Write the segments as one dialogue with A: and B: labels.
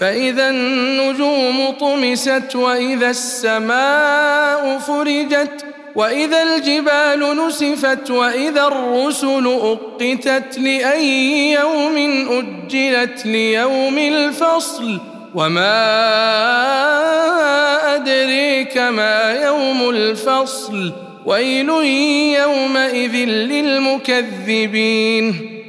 A: فإذا النجوم طمست وإذا السماء فرجت وإذا الجبال نسفت وإذا الرسل أقتت لأي يوم أجلت ليوم الفصل وما أدريك ما يوم الفصل ويل يومئذ للمكذبين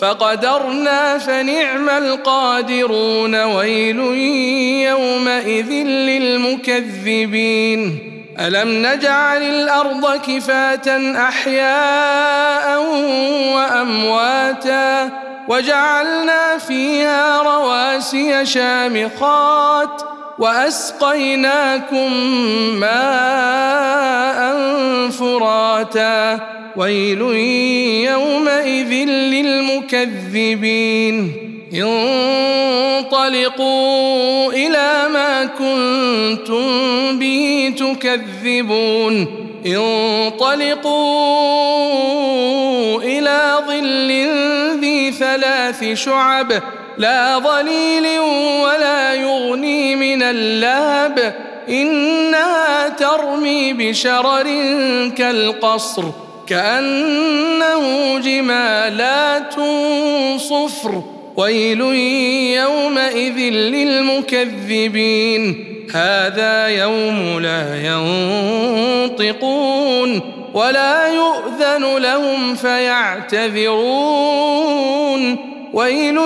A: فقدرنا فنعم القادرون ويل يومئذ للمكذبين. ألم نجعل الأرض كفاة أحياء وأمواتا وجعلنا فيها رواسي شامخات وأسقيناكم ماء فراتا ويل يومئذ للمكذبين. انطلقوا إلى ما كنتم به تكذبون. انطلقوا إلى ظل ذي ثلاث شعب. لا ظليل ولا يغني من اللهب. إنها ترمي بشرر كالقصر. كأنه جمالات صفر. ويل يومئذ للمكذبين. هذا يوم لا ينطقون ولا يؤذن لهم فيعتذرون. ويل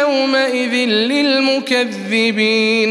A: يومئذ للمكذبين.